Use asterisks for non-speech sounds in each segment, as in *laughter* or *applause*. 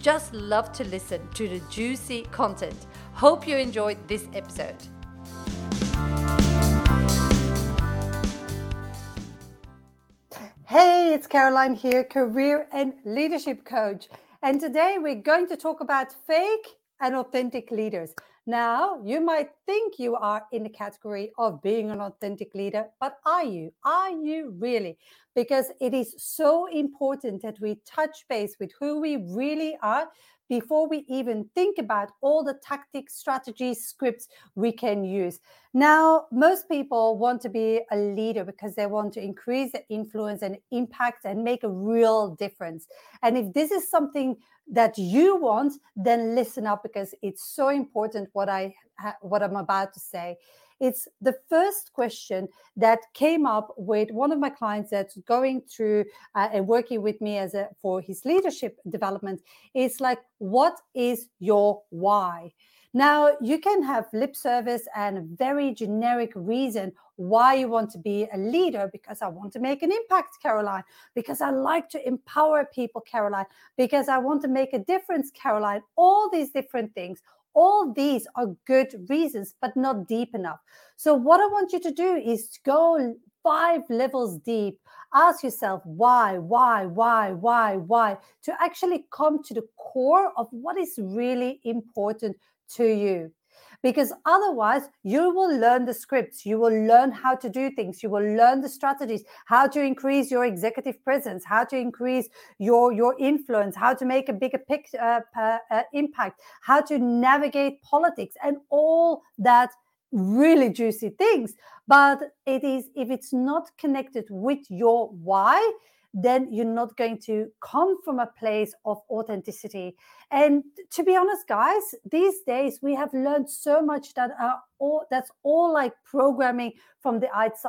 just love to listen to the juicy content. Hope you enjoyed this episode. Hey, it's Caroline here, career and leadership coach. And today we're going to talk about fake and authentic leaders. Now, you might think you are in the category of being an authentic leader, but are you? Are you really? Because it is so important that we touch base with who we really are before we even think about all the tactics, strategies, scripts we can use. Now, most people want to be a leader because they want to increase the influence and impact and make a real difference. And if this is something that you want, then listen up because it's so important what I what I'm about to say. It's the first question that came up with one of my clients that's going through uh, and working with me as a for his leadership development. It's like, what is your why? Now, you can have lip service and a very generic reason why you want to be a leader because I want to make an impact, Caroline, because I like to empower people, Caroline, because I want to make a difference, Caroline. All these different things, all these are good reasons, but not deep enough. So, what I want you to do is go five levels deep. Ask yourself why, why, why, why, why, to actually come to the core of what is really important to you because otherwise you will learn the scripts you will learn how to do things you will learn the strategies how to increase your executive presence how to increase your your influence how to make a bigger uh, uh, impact how to navigate politics and all that really juicy things. But it is if it's not connected with your why then you're not going to come from a place of authenticity. And to be honest, guys, these days we have learned so much that are all that's all like programming from the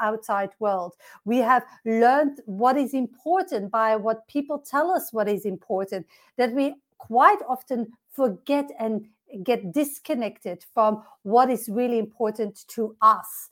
outside world. We have learned what is important by what people tell us what is important, that we quite often forget and get disconnected from what is really important to us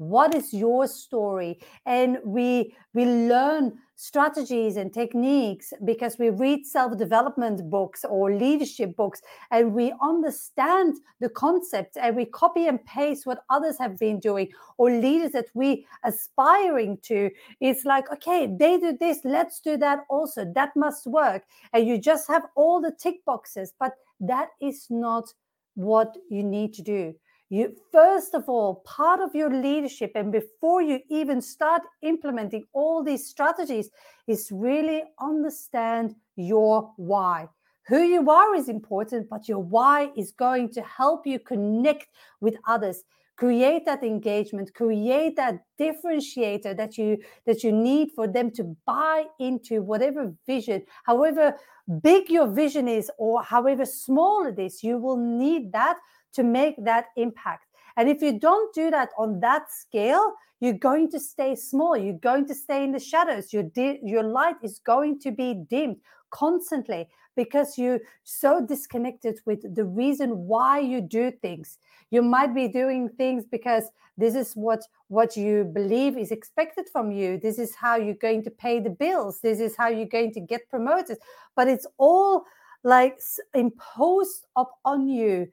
what is your story? And we we learn strategies and techniques because we read self-development books or leadership books and we understand the concepts and we copy and paste what others have been doing or leaders that we aspiring to. It's like okay they do this let's do that also. That must work. And you just have all the tick boxes but that is not what you need to do you first of all part of your leadership and before you even start implementing all these strategies is really understand your why. Who you are is important but your why is going to help you connect with others. Create that engagement create that differentiator that you that you need for them to buy into whatever vision however big your vision is or however small it is you will need that to make that impact. And if you don't do that on that scale, you're going to stay small. You're going to stay in the shadows. Your di- your light is going to be dimmed constantly because you're so disconnected with the reason why you do things. You might be doing things because this is what what you believe is expected from you. This is how you're going to pay the bills. This is how you're going to get promoted. But it's all like imposed up on you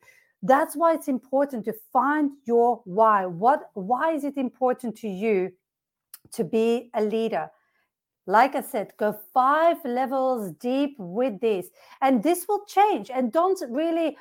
that's why it's important to find your why. What why is it important to you to be a leader? Like i said go five levels deep with this and this will change. And don't really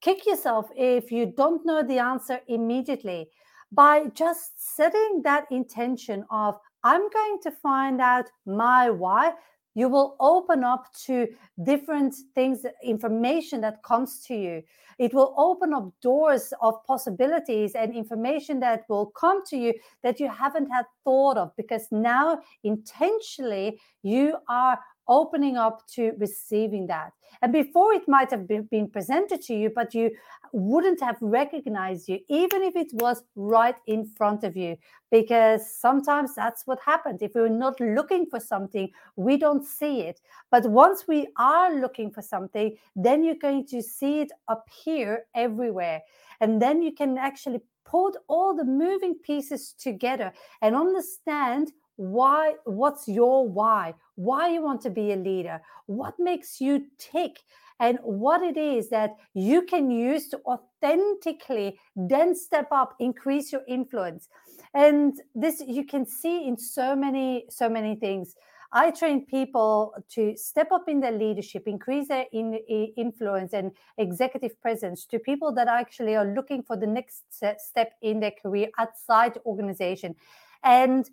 kick yourself if you don't know the answer immediately. By just setting that intention of i'm going to find out my why you will open up to different things information that comes to you. It will open up doors of possibilities and information that will come to you that you haven't had thought of because now intentionally you are opening up to receiving that. And before it might have been presented to you, but you wouldn't have recognized you, even if it was right in front of you, because sometimes that's what happens. If we're not looking for something, we don't see it. But once we are looking for something, then you're going to see it appear everywhere. And then you can actually put all the moving pieces together and understand why what's your why why you want to be a leader what makes you tick and what it is that you can use to authentically then step up increase your influence. And this you can see in so many so many things. I train people to step up in their leadership increase their in, influence and executive presence to people that actually are looking for the next step in their career outside the organization. And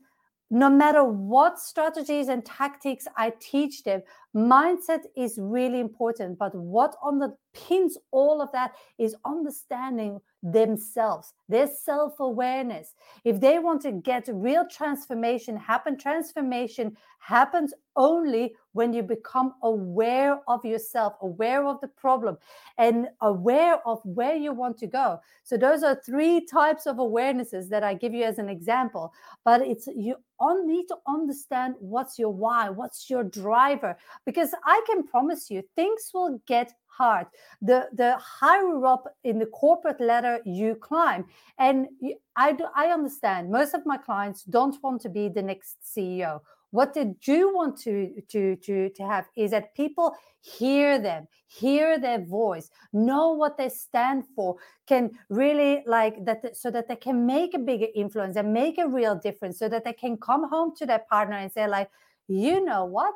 no matter what strategies and tactics I teach them, mindset is really important. But what underpins all of that is understanding themselves, their self awareness. If they want to get real transformation happen, transformation happens only when you become aware of yourself, aware of the problem, and aware of where you want to go. So those are three types of awarenesses that I give you as an example. But it's you on need to understand what's your why, what's your driver, because I can promise you things will get hard. The the higher up in the corporate ladder you climb, and I do, I understand most of my clients don't want to be the next CEO. What they do want to to to to have is that people hear them, hear their voice, know what they stand for, can really like that, so that they can make a bigger influence and make a real difference, so that they can come home to their partner and say like, you know what,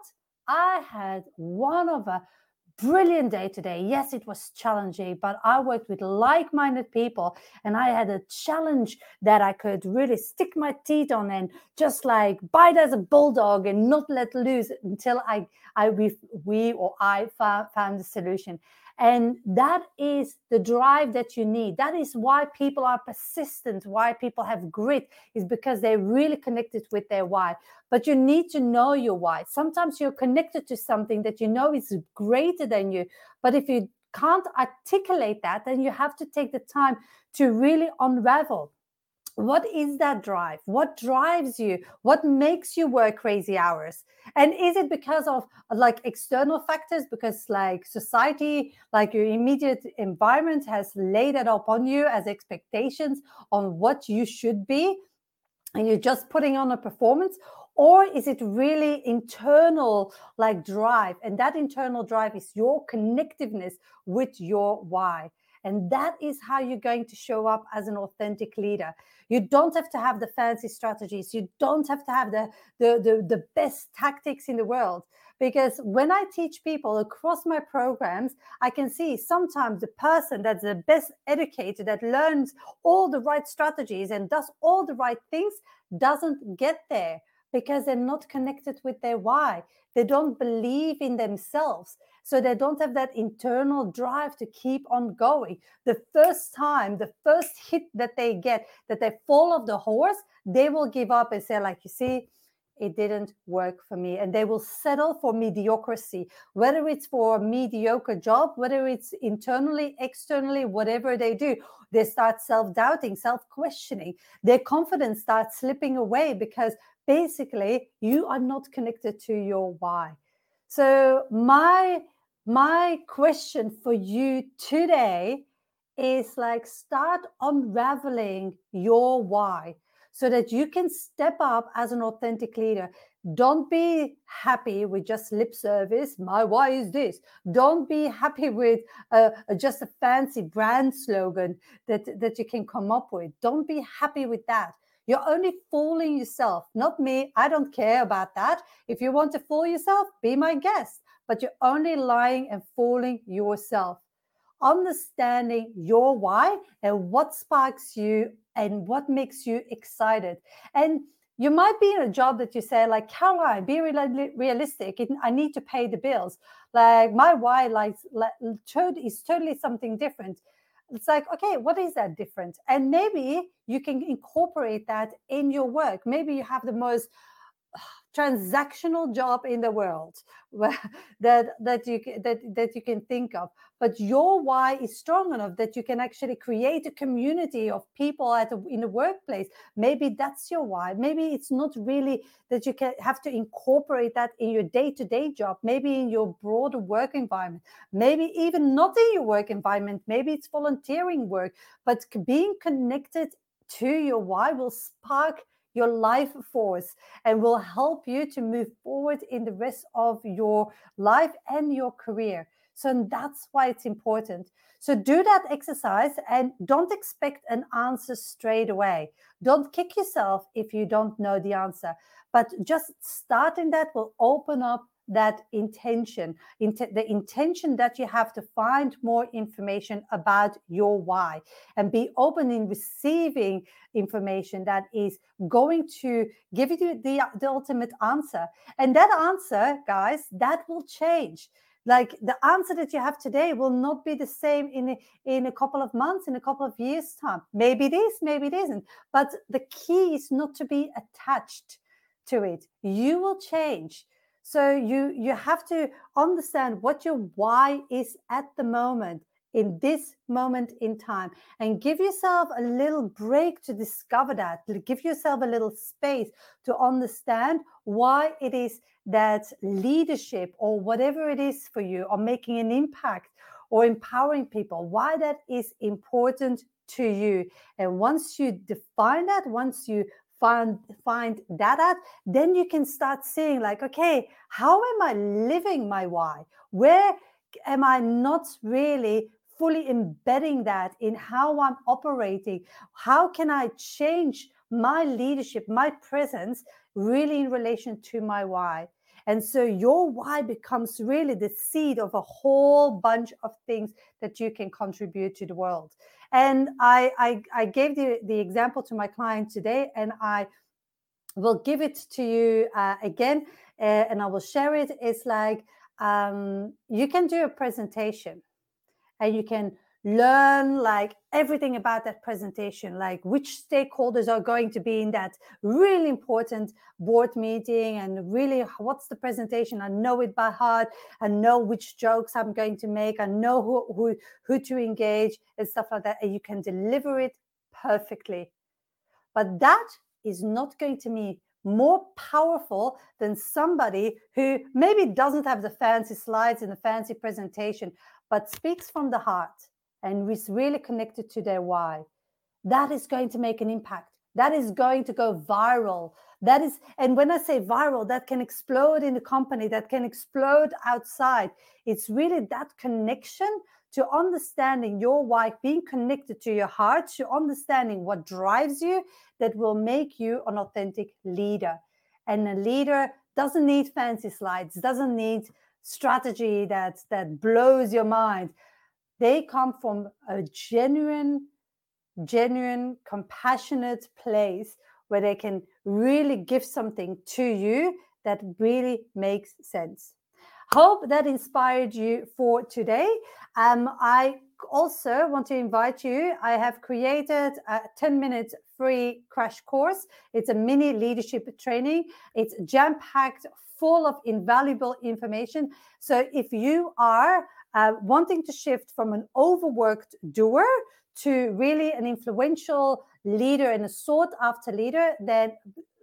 I had one of a brilliant day today. Yes, it was challenging, but I worked with like minded people and I had a challenge that I could really stick my teeth on and just like bite as a bulldog and not let loose until I, I we, we or I found, found the solution. And that is the drive that you need. That is why people are persistent, why people have grit, is because they're really connected with their why. But you need to know your why. Sometimes you're connected to something that you know is greater than you. But if you can't articulate that, then you have to take the time to really unravel what is that drive? What drives you? What makes you work crazy hours? And is it because of like external factors? Because like society like your immediate environment has laid it upon you as expectations on what you should be and you're just putting on a performance? Or is it really internal like drive? And that internal drive is your connectiveness with your why and that is how you're going to show up as an authentic leader. You don't have to have the fancy strategies. You don't have to have the, the, the, the best tactics in the world. Because when I teach people across my programs, I can see sometimes the person that's the best educated, that learns all the right strategies and does all the right things, doesn't get there because they're not connected with their why. They don't believe in themselves. So they don't have that internal drive to keep on going. The first time, the first hit that they get, that they fall off the horse, they will give up and say, like, you see, it didn't work for me. And they will settle for mediocrity, whether it's for a mediocre job, whether it's internally, externally, whatever they do. They start self doubting, self questioning. Their confidence starts slipping away because basically you are not connected to your why. So, my my question for you today is like start unraveling your why so that you can step up as an authentic leader. Don't be happy with just lip service. My why is this. Don't be happy with uh, just a fancy brand slogan that, that you can come up with. Don't be happy with that. You're only fooling yourself, not me. I don't care about that. If you want to fool yourself, be my guest, but you're only lying and fooling yourself. Understanding your why and what sparks you and what makes you excited. And you might be in a job that you say, like, Caroline, be realistic. I need to pay the bills. Like, my why like, is totally something different it's like okay what is that different and maybe you can incorporate that in your work maybe you have the most transactional job in the world *laughs* that that you that that you can think of. But your why is strong enough that you can actually create a community of people at a, in the workplace. Maybe that's your why. Maybe it's not really that you can have to incorporate that in your day-to-day job. Maybe in your broader work environment. Maybe even not in your work environment. Maybe it's volunteering work. But being connected to your why will spark your life force and will help you to move forward in the rest of your life and your career. So that's why it's important. So do that exercise and don't expect an answer straight away. Don't kick yourself if you don't know the answer, but just starting that will open up that intention, int- the intention that you have to find more information about your why and be open in receiving information that is going to give you the, the ultimate answer. And that answer, guys, that will change. Like the answer that you have today will not be the same in a, in a couple of months in a couple of years time. Maybe it is maybe it isn't. But the key is not to be attached to it. You will change so you you have to understand what your why is at the moment in this moment in time and give yourself a little break to discover that give yourself a little space to understand why it is that leadership or whatever it is for you or making an impact or empowering people why that is important to you. And once you define that once you find find that out then you can start seeing like okay how am i living my why? Where am i not really fully embedding that in how i'm operating? How can i change my leadership my presence really in relation to my why and so your why becomes really the seed of a whole bunch of things that you can contribute to the world and I, I, I gave the, the example to my client today, and I will give it to you uh, again, uh, and I will share it. It's like um, you can do a presentation, and you can learn like everything about that presentation like which stakeholders are going to be in that really important board meeting and really what's the presentation? I know it by heart. I know which jokes i'm going to make. I know who who, who to engage and stuff like that and you can deliver it perfectly. But that is not going to be more powerful than somebody who maybe doesn't have the fancy slides and the fancy presentation but speaks from the heart and is really connected to their why, that is going to make an impact. That is going to go viral. That is, and when I say viral, that can explode in the company, that can explode outside. It's really that connection to understanding your why, being connected to your heart, to understanding what drives you, that will make you an authentic leader. And a leader doesn't need fancy slides, doesn't need strategy that that blows your mind they come from a genuine, genuine, compassionate place where they can really give something to you that really makes sense. Hope that inspired you for today. Um, I also want to invite you. I have created a 10 minute free crash course. It's a mini leadership training. It's jam packed full of invaluable information. So if you are uh, wanting to shift from an overworked doer to really an influential leader and a sought after leader, then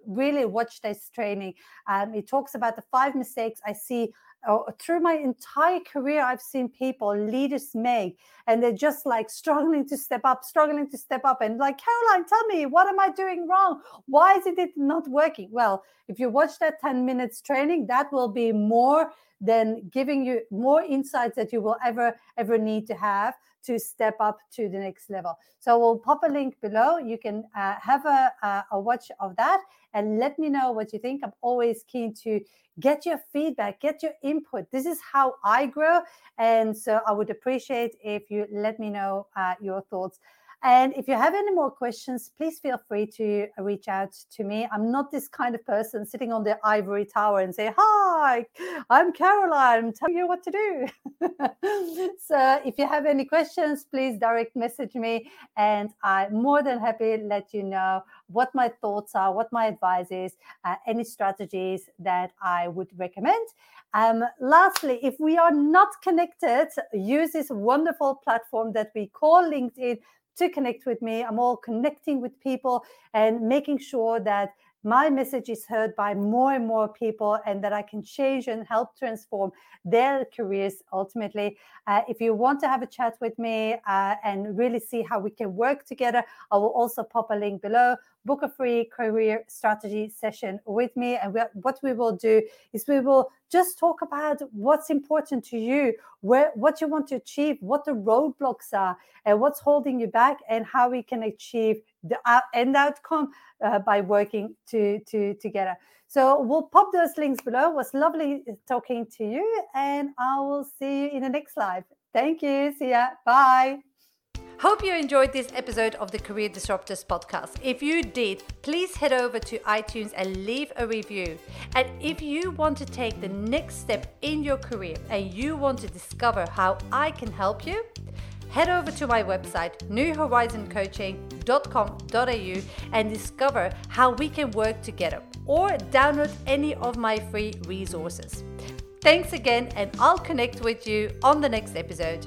really watch this training. Um, it talks about the five mistakes I see uh, through my entire career. I've seen people, leaders make, and they're just like struggling to step up, struggling to step up, and like, Caroline, tell me, what am I doing wrong? Why is it not working? Well, if you watch that 10 minutes training, that will be more than giving you more insights that you will ever ever need to have to step up to the next level. So we'll pop a link below. You can uh, have a, a, a watch of that and let me know what you think. I'm always keen to get your feedback, get your input. This is how I grow. And so I would appreciate if you let me know uh, your thoughts. And if you have any more questions, please feel free to reach out to me. I'm not this kind of person sitting on the ivory tower and say, Hi, I'm Caroline, I'm telling you what to do. *laughs* so if you have any questions, please direct message me and I'm more than happy to let you know what my thoughts are, what my advice is, uh, any strategies that I would recommend. Um, lastly, if we are not connected, use this wonderful platform that we call LinkedIn to connect with me. I'm all connecting with people and making sure that my message is heard by more and more people and that I can change and help transform their careers ultimately. Uh, if you want to have a chat with me uh, and really see how we can work together, I will also pop a link below. Book a free career strategy session with me. And we, what we will do is we will just talk about what's important to you, where what you want to achieve, what the roadblocks are, and what's holding you back, and how we can achieve the end outcome uh, by working to, to together. So we'll pop those links below. It was lovely talking to you, and I will see you in the next live. Thank you. See ya. Bye. Hope you enjoyed this episode of the Career Disruptors podcast. If you did, please head over to iTunes and leave a review. And if you want to take the next step in your career and you want to discover how I can help you, head over to my website, newhorizoncoaching.com.au, and discover how we can work together or download any of my free resources. Thanks again, and I'll connect with you on the next episode.